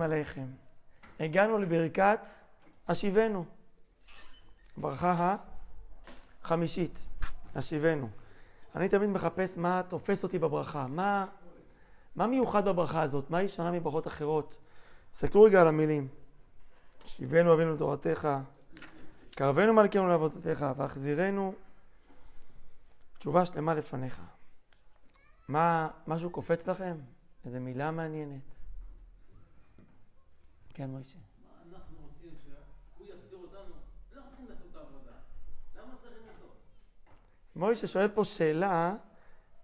שלום עליכם. הגענו לברכת השיבנו. ברכה החמישית, השיבנו. אני תמיד מחפש מה תופס אותי בברכה, מה, מה מיוחד בברכה הזאת, מה היא שונה מברכות אחרות. תסתכלו רגע על המילים. שיבנו אבינו לתורתך, קרבנו מלכנו לעבודתך, והחזירנו תשובה שלמה לפניך. מה, משהו קופץ לכם? איזה מילה מעניינת. כן, מוישה. אנחנו רוצים שהוא יחזיר אותנו, לא רוצים לעשות את העבודה. למה צריכים אותו? מוישה שואל פה שאלה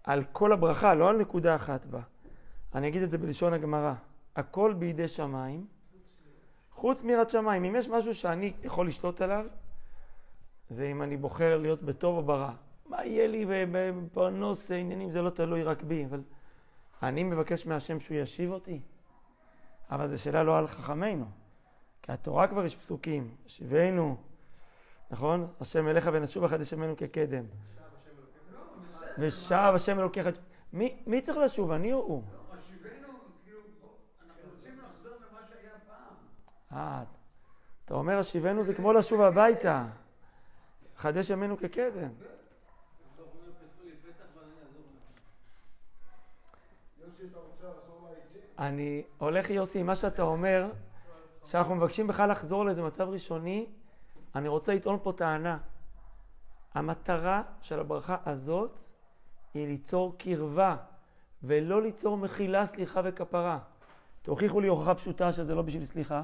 על כל הברכה, לא על נקודה אחת בה. אני אגיד את זה בלשון הגמרא. הכל בידי שמיים, חוץ מיראת שמיים. אם יש משהו שאני יכול לשלוט עליו, זה אם אני בוחר להיות בטוב או ברע. מה יהיה לי בפרנוס עניינים, זה לא תלוי רק בי, אבל אני מבקש מהשם שהוא ישיב אותי. אבל זו שאלה לא על חכמינו. כי התורה כבר יש פסוקים, שיבנו, נכון? השם אליך ונשוב אחד לשמנו כקדם. ושב השם אלוקיך. מי, מי צריך לשוב, אני או הוא? השיבנו, כאילו. אה, אתה אומר השיבנו זה כמו לשוב הביתה. חדש ימינו כקדם. בסוף הוא אומר, פתחו לי פתח ואני אעזור לכם. יוסי, אתה רוצה לחזור ליציע? אני הולך יוסי, מה שאתה אומר, שאנחנו מבקשים בכלל לחזור לאיזה מצב ראשוני, אני רוצה לטעון פה טענה. המטרה של הברכה הזאת היא ליצור קרבה, ולא ליצור מחילה, סליחה וכפרה. תוכיחו לי הוכחה פשוטה שזה לא בשביל סליחה.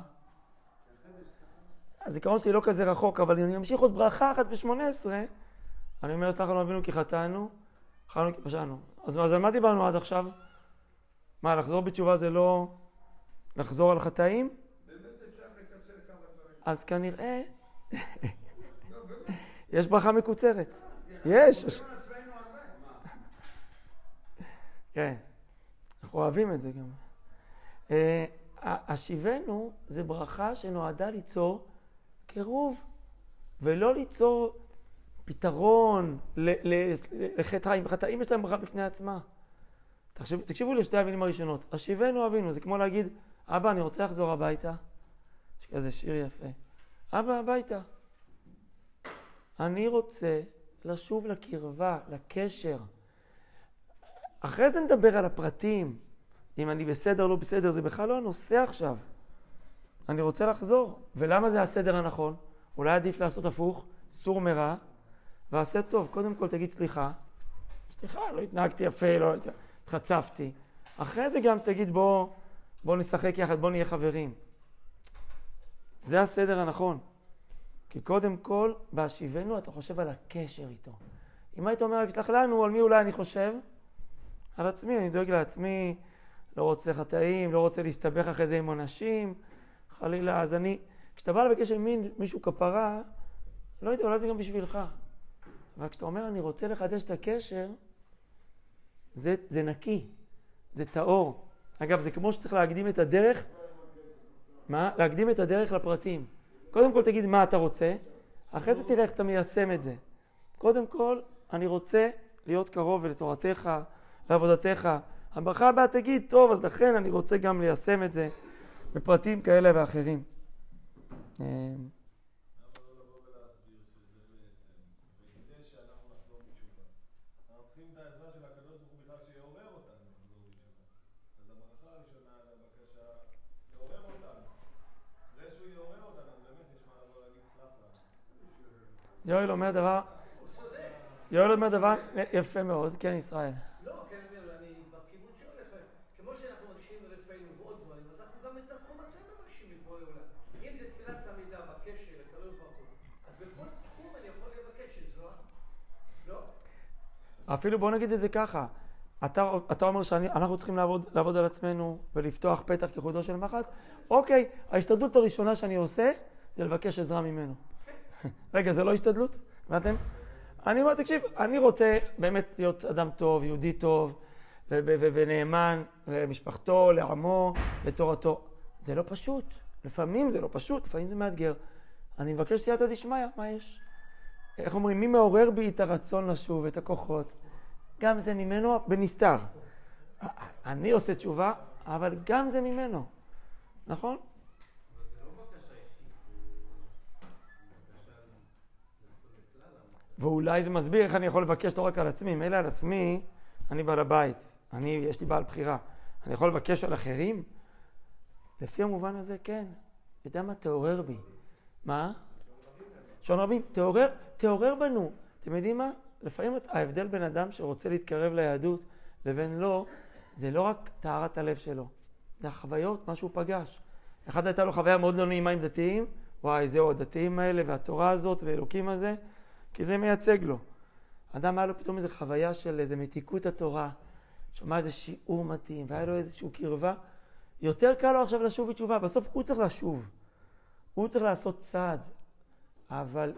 הזיכרון שלי לא כזה רחוק, אבל אני אמשיך עוד ברכה אחת ב-18, אני אומר, סלח לנו אבינו כי חטאנו, חטאנו כי פשענו. אז, אז על מה דיברנו עד עכשיו? מה, לחזור בתשובה זה לא לחזור על חטאים? אז כנראה. יש ברכה מקוצרת. יש. כן, אנחנו אוהבים את זה גם. אה, השיבנו זה ברכה שנועדה ליצור קירוב, ולא ליצור פתרון לחטאים. חטאים יש להם ברכה בפני עצמה. תחשב, תקשיבו לשתי המילים הראשונות. השיבנו אבינו, זה כמו להגיד, אבא, אני רוצה לחזור הביתה. יש כזה שיר יפה. אבא, הביתה. אני רוצה לשוב לקרבה, לקשר. אחרי זה נדבר על הפרטים. אם אני בסדר או לא בסדר, זה בכלל לא הנושא עכשיו. אני רוצה לחזור. ולמה זה הסדר הנכון? אולי עדיף לעשות הפוך, סור מרע, ועשה טוב. קודם כל תגיד סליחה. סליחה, לא התנהגתי יפה, לא התחצפתי. אחרי זה גם תגיד בוא, בוא נשחק יחד, בוא נהיה חברים. זה הסדר הנכון. כי קודם כל, בהשיבנו אתה חושב על הקשר איתו. אם היית אומר סלח לנו, על מי אולי אני חושב? על עצמי, אני דואג לעצמי, לא רוצה חטאים, לא רוצה להסתבך אחרי זה עם עונשים, חלילה. אז אני, כשאתה בא לבקש עם מישהו כפרה, לא יודע, אולי זה גם בשבילך. אבל כשאתה אומר, אני רוצה לחדש את הקשר, זה, זה נקי, זה טהור. אגב, זה כמו שצריך להקדים את הדרך, מה? להקדים את הדרך לפרטים. קודם כל תגיד מה אתה רוצה, אחרי זה תראה איך אתה מיישם את זה. קודם כל, אני רוצה להיות קרוב לתורתך, לעבודתך. הברכה הבאה תגיד, טוב, אז לכן אני רוצה גם ליישם את זה בפרטים כאלה ואחרים. יואל אומר דבר, יואל אומר דבר יפה מאוד, כן ישראל. לא, כן, אני אומר, אני בכיוון שהולך, כמו שאנחנו מבקשים רפאנו ועוד דברים, אז אנחנו גם את התחום הזה מבקשים מפה לעולם. אם זה תפילת עמידה בקשר לקרב ברוך הוא, אז בכל תחום אני יכול לבקש עזרה? לא? אפילו בוא נגיד את זה ככה, אתה, אתה אומר שאנחנו צריכים לעבוד, לעבוד על עצמנו ולפתוח פתח כחודו של מחט? אוקיי, ההשתדלות הראשונה שאני עושה זה לבקש עזרה ממנו. רגע, זה לא השתדלות? הבנתם? אני אומר, תקשיב, אני רוצה באמת להיות אדם טוב, יהודי טוב, ו- ו- ו- ונאמן למשפחתו, לעמו, לתורתו. זה לא פשוט. לפעמים זה לא פשוט, לפעמים זה מאתגר. אני מבקש סייעתא דשמיא, מה יש? איך אומרים, מי מעורר בי את הרצון לשוב, את הכוחות? גם זה ממנו בנסתר. אני עושה תשובה, אבל גם זה ממנו. נכון? ואולי זה מסביר איך אני יכול לבקש לא רק על עצמי, מילא על עצמי, אני בעל הבית, אני, יש לי בעל בחירה. אני יכול לבקש על אחרים? לפי המובן הזה, כן. יודע מה? תעורר בי. מה? שעון רבים. תעורר, תעורר בנו. אתם יודעים מה? לפעמים ההבדל בין אדם שרוצה להתקרב ליהדות לבין לא, זה לא רק טהרת הלב שלו, זה החוויות, מה שהוא פגש. אחד הייתה לו חוויה מאוד לא נעימה עם דתיים, וואי, זהו, הדתיים האלה והתורה הזאת ואלוקים הזה, כי זה מייצג לו. אדם היה לו פתאום איזו חוויה של איזו מתיקות התורה, שמע איזה שיעור מתאים, והיה לו איזושהי קרבה. יותר קל לו עכשיו לשוב בתשובה, בסוף הוא צריך לשוב. הוא צריך לעשות צעד. אבל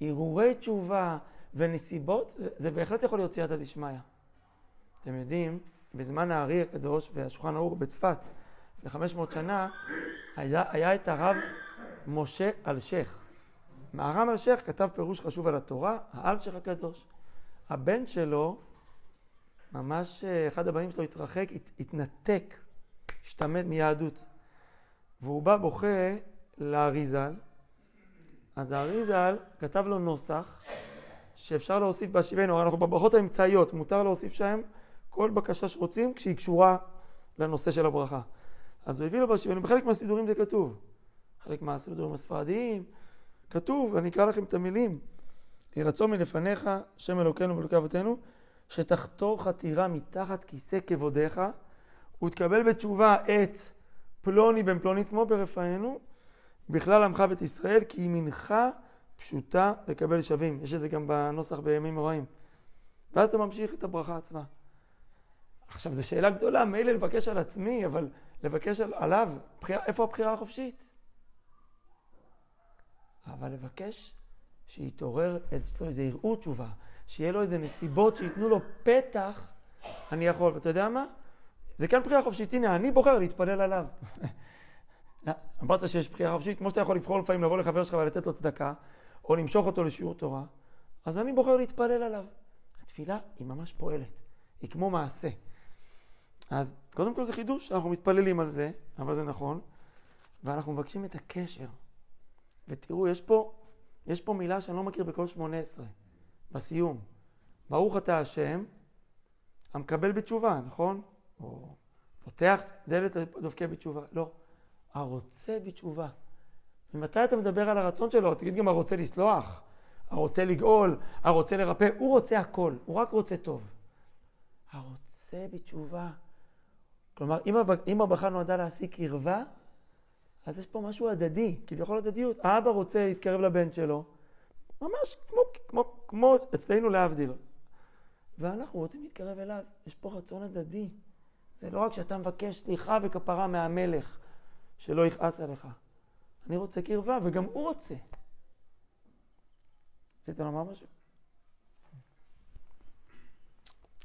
הרהורי תשובה ונסיבות, זה- בהחלט יכול להיות סייעתא דשמיא. אתם יודעים, בזמן הארי הקדוש והשולחן ערוך בצפת, לפני 500 שנה, היה, היה את הרב משה אלשיך. מהר"ם אלשיך כתב פירוש חשוב על התורה, האלשיך הקדוש. הבן שלו, ממש אה, אחד הבנים שלו התרחק, הת, התנתק, השתמט מיהדות. והוא בא בוכה לאריזל, אז האריזל כתב לו נוסח שאפשר להוסיף בהשיבנו, אנחנו בברכות האמצעיות, מותר להוסיף שם כל בקשה שרוצים כשהיא קשורה לנושא של הברכה. אז הוא הביא לו בהשיבנו, בחלק מהסידורים זה כתוב. חלק מהסידורים הספרדיים, כתוב, אני אקרא לכם את המילים. יהי רצון מלפניך, שם אלוקינו ואלוקי אבותינו, שתחתור חתירה מתחת כיסא כבודיך, ותקבל בתשובה את פלוני בן פלונית כמו ברפאנו, בכלל עמך בית ישראל, כי ימינך פשוטה לקבל שווים. יש את זה גם בנוסח בימים נוראים. ואז אתה ממשיך את הברכה עצמה. עכשיו, זו שאלה גדולה, מילא לבקש על עצמי, אבל לבקש על, עליו, בחיר, איפה הבחירה החופשית? אבל לבקש שיתעורר איזה, איזה ערעור תשובה, שיהיה לו איזה נסיבות שייתנו לו פתח, אני יכול. ואתה יודע מה? זה כן בחירה חופשית. הנה, אני בוחר להתפלל עליו. אמרת שיש בחירה חופשית, כמו שאתה יכול לבחור לפעמים לבוא לחבר שלך ולתת לו צדקה, או למשוך אותו לשיעור תורה, אז אני בוחר להתפלל עליו. התפילה היא ממש פועלת, היא כמו מעשה. אז קודם כל זה חידוש, אנחנו מתפללים על זה, אבל זה נכון, ואנחנו מבקשים את הקשר. ותראו, יש פה, יש פה מילה שאני לא מכיר בכל 18, בסיום. ברוך אתה השם, המקבל בתשובה, נכון? או פותח דלת לדופקי בתשובה. לא, הרוצה בתשובה. ממתי אתה מדבר על הרצון שלו? תגיד גם הרוצה לסלוח, הרוצה לגאול, הרוצה לרפא, הוא רוצה הכל, הוא רק רוצה טוב. הרוצה בתשובה. כלומר, אם, הב... אם הברכה נועדה להשיג קרבה, אז יש פה משהו הדדי, כביכול הדדיות. האבא רוצה להתקרב לבן שלו, ממש כמו, כמו, כמו אצלנו להבדיל. ואנחנו רוצים להתקרב אליו, יש פה רצון הדדי. זה לא רק שאתה מבקש סליחה וכפרה מהמלך, שלא יכעס עליך. אני רוצה קרבה, וגם הוא רוצה. רצית לומר משהו?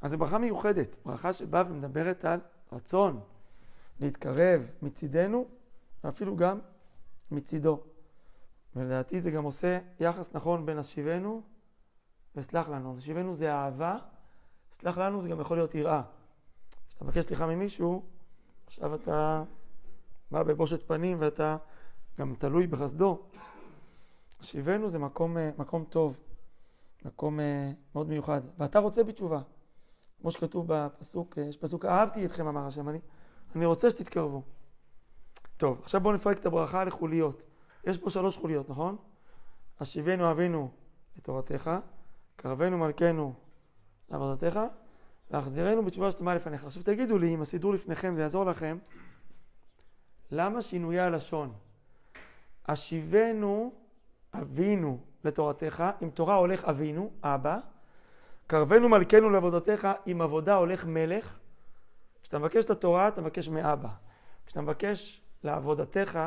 אז זו ברכה מיוחדת, ברכה שבאה ומדברת על רצון להתקרב מצידנו, ואפילו גם מצידו. ולדעתי זה גם עושה יחס נכון בין השיבנו וסלח לנו. השיבנו זה אהבה, סלח לנו זה גם יכול להיות יראה. כשאתה מבקש סליחה ממישהו, עכשיו אתה בא בבושת פנים ואתה גם תלוי בחסדו. השיבנו זה מקום, מקום טוב, מקום מאוד מיוחד. ואתה רוצה בתשובה. כמו שכתוב בפסוק, יש פסוק, אהבתי אתכם, אמר השם, אני, אני רוצה שתתקרבו. טוב, עכשיו בואו נפרק את הברכה לחוליות. יש פה שלוש חוליות, נכון? השיבנו אבינו לתורתך, קרבנו מלכנו לעבודתך, והחזירנו בתשובה שתמה לפניך. עכשיו תגידו לי, אם הסידור לפניכם זה יעזור לכם, למה שינויי הלשון? השיבנו אבינו לתורתך, עם תורה הולך אבינו, אבא, קרבנו מלכנו לעבודתך, עם עבודה הולך מלך. כשאתה מבקש את התורה, אתה מבקש מאבא. כשאתה מבקש לעבודתך,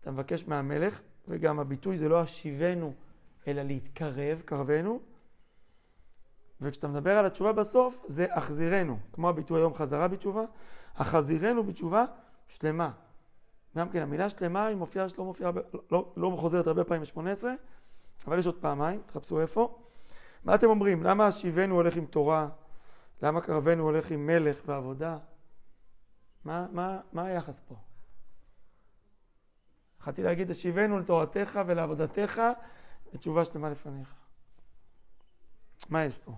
אתה מבקש מהמלך, וגם הביטוי זה לא השיבנו, אלא להתקרב, קרבנו. וכשאתה מדבר על התשובה בסוף, זה החזירנו, כמו הביטוי היום חזרה בתשובה, החזירנו בתשובה שלמה. גם כן, המילה שלמה היא מופיעה, שלא מופיעה, לא, לא חוזרת הרבה פעמים ב-18, אבל יש עוד פעמיים, תחפשו איפה. מה אתם אומרים? למה השיבנו הולך עם תורה? למה קרבנו הולך עם מלך ועבודה? מה, מה, מה היחס פה? התחלתי להגיד, השיבנו לתורתך ולעבודתך, ותשובה שלמה לפניך. מה יש פה?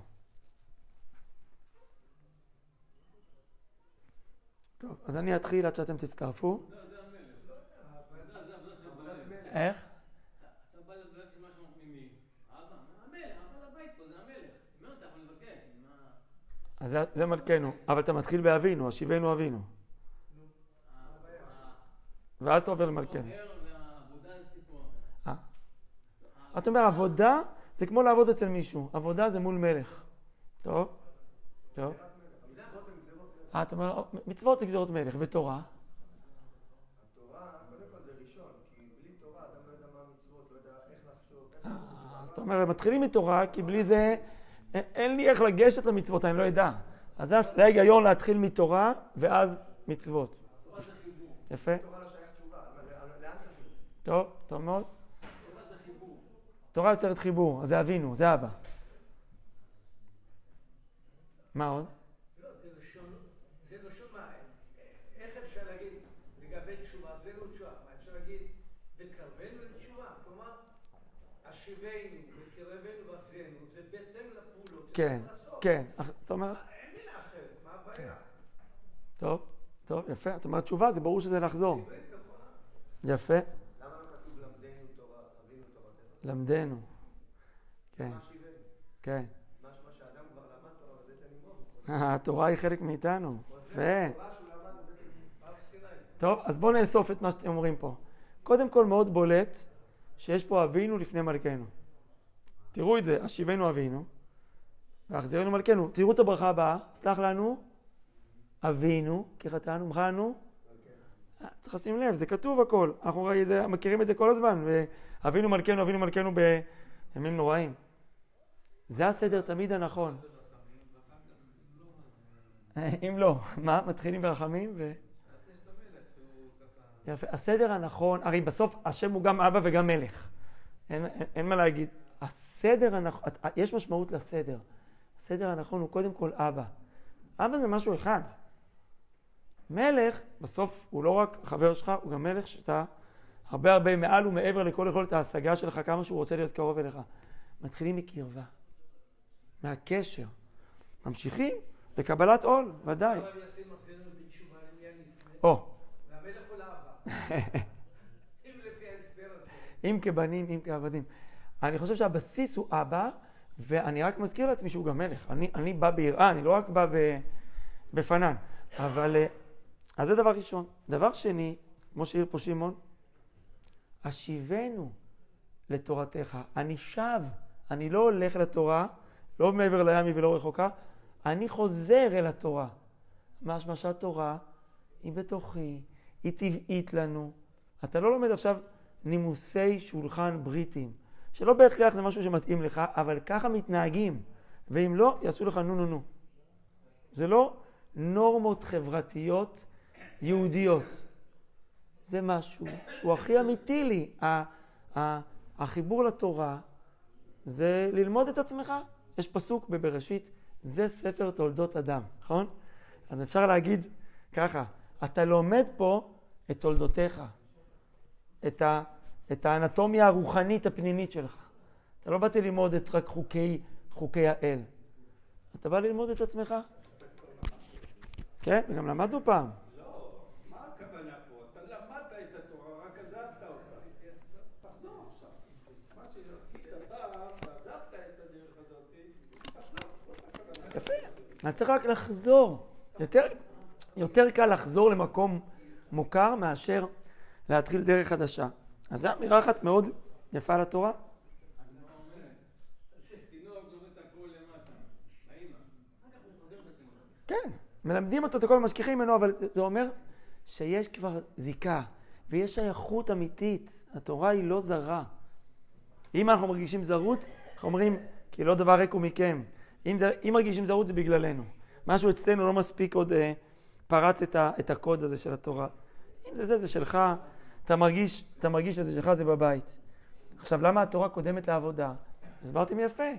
טוב, אז אני אתחיל עד שאתם תצטרפו. המלך. איך? אז זה, זה מלכנו, אבל אתה מתחיל באבינו, השיבנו אבינו. ואז אתה עובר למלכנו. ער והעבודה זה סיפור אחר. אה. אתה אומר, עבודה זה כמו לעבוד אצל מישהו, עבודה זה מול מלך. טוב? טוב. אה, אתה אומר, מצוות זה גזירות מלך, ותורה? אה, אז אתה אומר, מתחילים מתורה, כי בלי זה א- אין לי איך לגשת למצוות, אני לא אדע. אז זה ההיגיון להתחיל מתורה, ואז מצוות. יפה? לא? טוב, טוב מאוד. תורה יוצרת חיבור, אז זה אבינו, זה אבא. מה עוד? כן. כן. אתה אומר, אין מילה אחרת, מה הבעיה? טוב, טוב, יפה. אתה אומר תשובה, זה ברור שזה לחזור. נכונה. יפה, למה לא כתוב למדנו תורה, אבינו תורתך? למדנו. כן? כן. התורה היא חלק מאיתנו. יפה. טוב, אז בואו נאסוף את מה שאתם אומרים פה. קודם כל, מאוד בולט שיש פה אבינו לפני מלכנו. תראו את זה, השיבנו אבינו, והחזירנו מלכנו. תראו את הברכה הבאה, סלח לנו, אבינו, כי חטאנו, מחלנו. צריך לשים לב, זה כתוב הכל. אנחנו זה, מכירים את זה כל הזמן. ואבינו מלכנו, אבינו מלכנו בימים נוראים. זה הסדר תמיד הנכון. אם לא, מה? מתחילים ברחמים ו... יפה. הסדר הנכון, הרי בסוף השם הוא גם אבא וגם מלך. אין, אין, אין מה להגיד. הסדר הנכון, יש משמעות לסדר. הסדר הנכון הוא קודם כל אבא. אבא זה משהו אחד. מלך, בסוף הוא לא רק חבר שלך, הוא גם מלך שאתה הרבה הרבה מעל ומעבר לכל יכולת ההשגה שלך, כמה שהוא רוצה להיות קרוב אליך. מתחילים מקרבה, מהקשר. ממשיכים לקבלת עול, ודאי. או, והמלך הוא לאבא. אם לפי ההסבר הזה. אם כבנים, אם כעבדים. אני חושב שהבסיס הוא אבא, ואני רק מזכיר לעצמי שהוא גם מלך. אני, אני בא ביראה, אני לא רק בא ב, בפנן. אבל, אה, אז זה דבר ראשון. דבר שני, כמו שהעיר פה שמעון, השיבנו לתורתך. אני שב, אני לא הולך לתורה, לא מעבר לימי ולא רחוקה, אני חוזר אל התורה. משמע שהתורה היא בתוכי, היא טבעית לנו. אתה לא לומד עכשיו נימוסי שולחן בריטים, שלא בהכרח זה משהו שמתאים לך, אבל ככה מתנהגים, ואם לא, יעשו לך נו נו נו. זה לא נורמות חברתיות יהודיות. זה משהו שהוא הכי אמיתי לי. החיבור לתורה זה ללמוד את עצמך. יש פסוק בבראשית, זה ספר תולדות אדם, נכון? אז אפשר להגיד ככה, אתה לומד פה את תולדותיך, את, ה, את האנטומיה הרוחנית הפנימית שלך. אתה לא באתי ללמוד את רק חוקי, חוקי האל. אתה בא ללמוד את עצמך. כן, וגם למדנו פעם. לא, מה הכוונה פה? אתה למדת את התורה, רק עזבת אותה. תחזור עכשיו. מה שרצית פעם, ועזבת את הדרך הזאת, תחזור, זאת הכוונה. יפה. אז צריך רק לחזור. יותר, יותר קל לחזור למקום מוכר מאשר להתחיל דרך חדשה. אז זו אמירה אחת מאוד יפה לתורה. כן, מלמדים אותו את הכל, משכיחים ממנו, אבל זה אומר שיש כבר זיקה, ויש שייכות אמיתית. התורה היא לא זרה. אם אנחנו מרגישים זרות, אנחנו אומרים, כי לא דבר ריק הוא מכם. אם, זה, אם מרגישים זרות זה בגללנו. משהו אצלנו לא מספיק עוד אה, פרץ את, ה, את הקוד הזה של התורה. אם זה זה, זה שלך, אתה מרגיש, אתה מרגיש שזה שלך, זה בבית. עכשיו, למה התורה קודמת לעבודה? הסברתם יפה.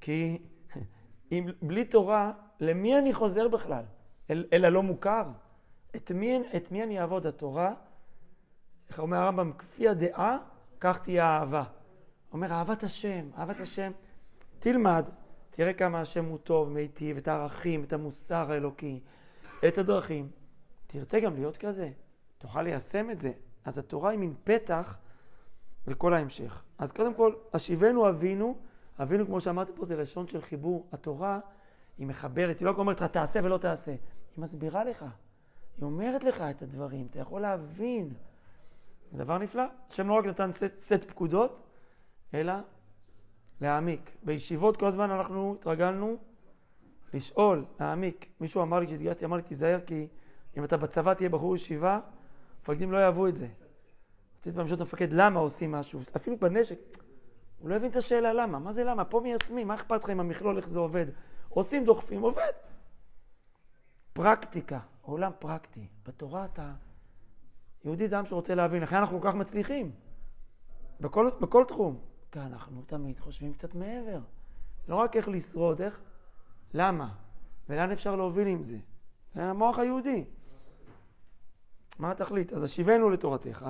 כי אם בלי תורה, למי אני חוזר בכלל? אל, אל הלא מוכר. את מי, את מי אני אעבוד? התורה איך אומר הרמב"ם? כפי הדעה, כך תהיה האהבה. אומר, אהבת השם, אהבת השם. תלמד, תראה כמה השם הוא טוב, מיטיב, את הערכים, את המוסר האלוקי, את הדרכים. תרצה גם להיות כזה, תוכל ליישם את זה. אז התורה היא מין פתח לכל ההמשך. אז קודם כל, השיבנו אבינו, אבינו, כמו שאמרתי פה, זה לשון של חיבור. התורה היא מחברת, היא לא אומרת לך תעשה ולא תעשה, היא מסבירה לך, היא אומרת לך את הדברים, אתה יכול להבין. זה דבר נפלא. השם לא רק נתן סט, סט פקודות, אלא להעמיק. בישיבות כל הזמן אנחנו התרגלנו לשאול, להעמיק. מישהו אמר לי, כשהתגייסתי, אמר לי, תיזהר, כי אם אתה בצבא תהיה בחור ישיבה, מפקדים לא יאהבו את זה. רציתי פעם לשאול את המפקד למה עושים משהו, אפילו בנשק. הוא לא הבין את השאלה למה. מה זה למה? פה מיישמים, מה אכפת לך עם המכלול, איך זה עובד? עושים, דוחפים, עובד. פרקטיקה, עולם פרקטי. בתורה אתה... יהודי זה עם שרוצה להבין, לכן אנחנו כל כך מצליחים. בכל, בכל תחום. כי אנחנו תמיד חושבים קצת מעבר. לא רק איך לשרוד, איך... למה? ולאן אפשר להוביל עם זה? זה המוח היהודי. מה התכלית? אז השיבנו לתורתך,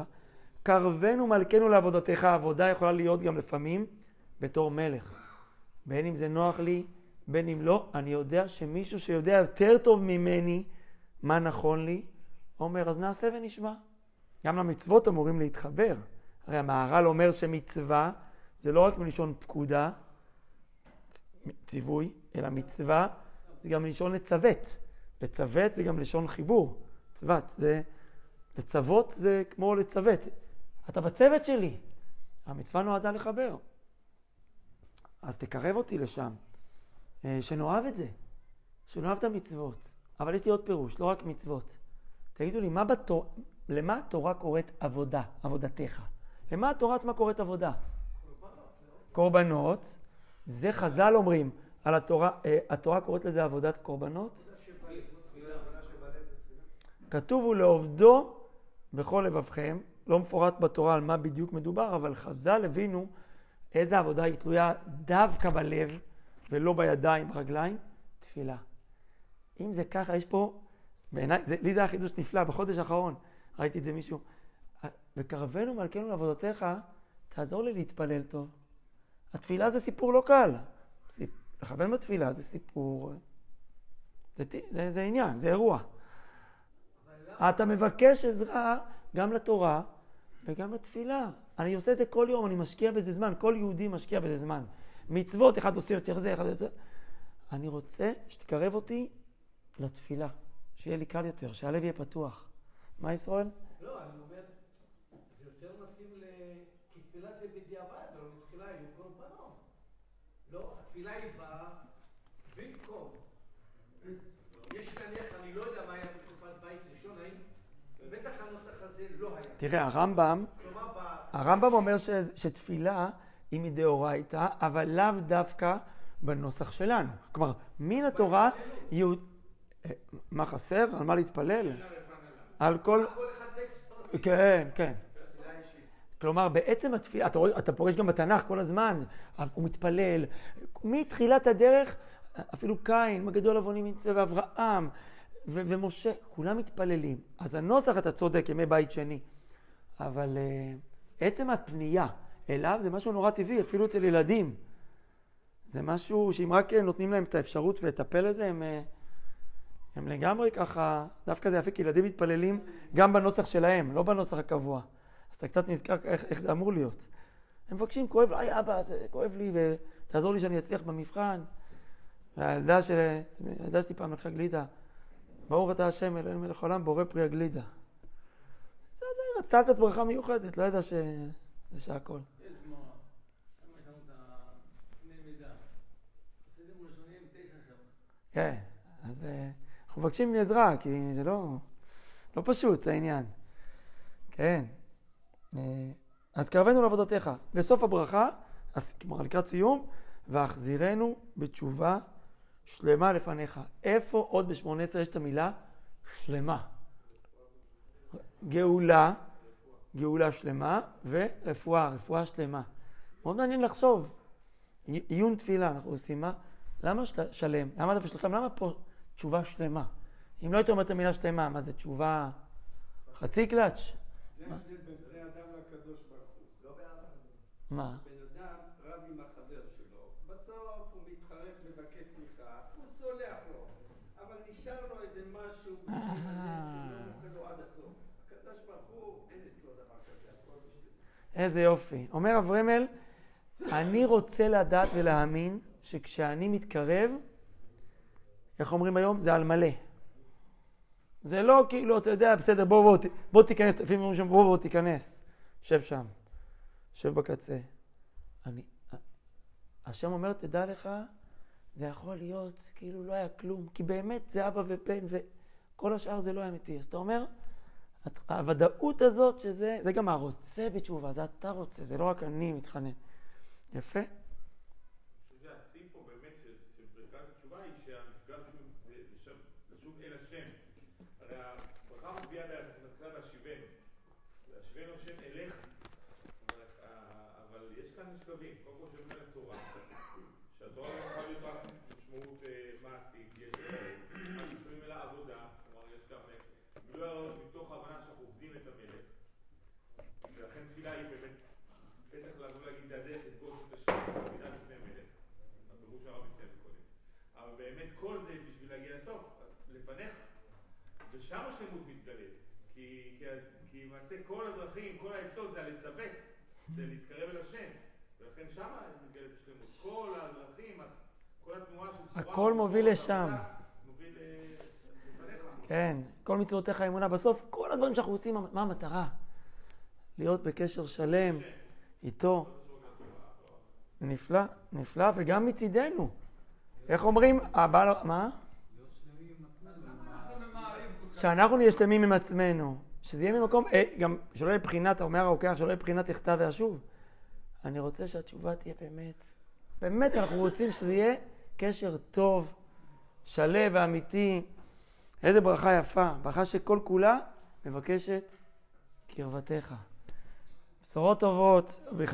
קרבנו מלכנו לעבודתך. העבודה יכולה להיות גם לפעמים בתור מלך. בין אם זה נוח לי, בין אם לא, אני יודע שמישהו שיודע יותר טוב ממני מה נכון לי, אומר, אז נעשה ונשמע. גם למצוות אמורים להתחבר. הרי המהר"ל אומר שמצווה זה לא רק מלשון פקודה, ציווי, אלא מצווה זה גם מלשון לצוות. לצוות זה גם לשון חיבור. צוות זה... לצוות זה כמו לצוות. אתה בצוות שלי. המצווה נועדה לחבר. אז תקרב אותי לשם. אה, שנאהב את זה, שנאהב את המצוות. אבל יש לי עוד פירוש, לא רק מצוות. תגידו לי, מה בתור... למה התורה קוראת עבודה, עבודתך? למה התורה עצמה קוראת עבודה? קורבנות. זה חז"ל אומרים על התורה, אה, התורה קוראת לזה עבודת קורבנות. כתוב הוא לעובדו בכל לבבכם, לא מפורט בתורה על מה בדיוק מדובר, אבל חז"ל הבינו איזה עבודה היא תלויה דווקא בלב, ולא בידיים, ברגליים, תפילה. אם זה ככה, יש פה, בעיניי, לי זה היה חידוש נפלא, בחודש האחרון ראיתי את זה מישהו. וקרבנו מלכנו לעבודתך, תעזור לי להתפלל טוב. התפילה זה סיפור לא קל. לכוון בתפילה זה סיפור, זה, זה, זה עניין, זה אירוע. אתה מבקש עזרה גם לתורה וגם לתפילה. אני עושה את זה כל יום, אני משקיע בזה זמן, כל יהודי משקיע בזה זמן. מצוות, אחד עושה יותר זה, אחד יותר... אני רוצה שתקרב אותי לתפילה, שיהיה לי קל יותר, שהלב יהיה פתוח. מה ישראל? לא, אני אומר, זה יותר מתאים ל... כי תפילה זה בדיעבד, אבל בתחילה היא קורבנות. לא, התפילה היא באה במקום. יש נניח, אני לא יודע מה היה בתקופת בית ראשון, האם... בטח הנוסח הזה לא היה. תראה, הרמב"ם. הרמב"ם אומר ש, שתפילה היא מדאורייתא, אבל לאו דווקא בנוסח שלנו. כלומר, מן התורה, יהוד... אה, מה חסר? על מה להתפלל? על כל... כן, כן. כלומר, בעצם התפילה, אתה, אתה פוגש גם בתנ"ך כל הזמן, הוא מתפלל. מתחילת הדרך, אפילו קין, מגדול עוונים ימצא, ואברהם, ו- ומשה, כולם מתפללים. אז הנוסח, אתה צודק, ימי בית שני. אבל uh, עצם הפנייה אליו זה משהו נורא טבעי, אפילו אצל ילדים. זה משהו שאם רק נותנים להם את האפשרות ואת הפה לזה, הם, אה, הם לגמרי ככה, דווקא זה יפה, כי ילדים מתפללים גם בנוסח שלהם, לא בנוסח הקבוע. אז אתה קצת נזכר איך, איך זה אמור להיות. הם מבקשים, כואב לי, אבא, זה כואב לי, ותעזור לי שאני אצליח במבחן. והילדה של... הילדה שלי פעם לקחה גלידה. ברוך אתה השם אלוהים מלך העולם, בורא פרי הגלידה. זה, זה, רצתה לתת ברכה מיוחדת, לא ידעה ש... זה שהכל. כן, אז אה, אנחנו מבקשים עזרה, כי זה לא, לא פשוט, העניין. כן. אה, אז קרבנו לעבודתך. בסוף הברכה, אז כלומר לקראת סיום, והחזירנו בתשובה שלמה לפניך. איפה עוד ב-18 יש את המילה שלמה? גאולה, גאולה שלמה, ורפואה, רפואה שלמה. מאוד מעניין לחשוב. עי- עיון תפילה אנחנו עושים, מה? למה של- שלם? למה אתה בשלושתם? למה פה תשובה שלמה? אם לא היית אומר את המילה שלמה, מה זה תשובה חצי קלאץ'? זה ההבדל בין בני אדם לקדוש ברוך הוא. לא באהבה. מה? בן אדם רב עם החבר שלו, בסוף הוא מתחרט, מבקש סליחה, הוא סולח לו, אבל נשאר לו איזה משהו אה. שלא נופל לו עד הסוף. הקדוש ברוך הוא, אין אצלו דבר כזה, הכל בשביל. איזה יופי. אומר אברמל, אני רוצה לדעת ולהאמין שכשאני מתקרב, איך אומרים היום? זה על מלא. זה לא כאילו, אתה יודע, בסדר, בוא, בוא, בוא תיכנס, לפעמים אומרים שם, בוא, בוא, תיכנס. שב שם. שב בקצה. אני... השם אומר, תדע לך, זה יכול להיות כאילו לא היה כלום, כי באמת זה אבא ובן, וכל השאר זה לא אמיתי. אז אתה אומר, הוודאות הזאת שזה, זה גם הרוצה בתשובה, זה אתה רוצה, זה לא רק אני מתחנן. יפה? אני חושב שהשיא פה באמת של של ברכת התשובה היא שהמפגש הוא זה לשב- לשוב אל השם. הרי הברכה מביאה להתחילה להשיבנו. להשיבנו השם אליך. אבל, ה- אבל יש כאן שלבים. קודם כל שומעים על התורה. לא יכולה להיות רק משמעות אה, מעשית, יש כאלה. אנחנו שומעים על העבודה. כלומר, יש גם אה, עריות מתוך ההבנה שאנחנו עובדים את המלך. ולכן תפילה היא באמת בטח לבוא להגיד זה הדרך לפגוש את השם, עמידה לפני מלך, הפירוש שהרב ציין קודם. אבל באמת כל זה בשביל להגיע לסוף, לפניך. ושם השלמות מתגלית. כי, כי, כי למעשה כל הדרכים, כל העצות זה הלצוות, זה להתקרב אל השם. ולכן שם מתגלית השלמות. כל הדרכים, כל התנועה של הכל מוביל לשם. עבודה, מוביל אה, לפניך. כן, כל מצוותיך אמונה. בסוף, כל הדברים שאנחנו עושים, מה המטרה? להיות בקשר שלם איתו. זה נפלא, נפלא, וגם מצידנו. איך אומרים? הבעל... מה? שאנחנו נהיה שלמים עם עצמנו. שזה יהיה ממקום, אה, גם שלא יהיה בחינת, אומר הרוקח, שלא יהיה בחינת אחטא ואשוב. אני רוצה שהתשובה תהיה באמת, באמת אנחנו רוצים שזה יהיה קשר טוב, שלו ואמיתי. איזה ברכה יפה, ברכה שכל כולה מבקשת קרבתך. בשורות טובות. בכ-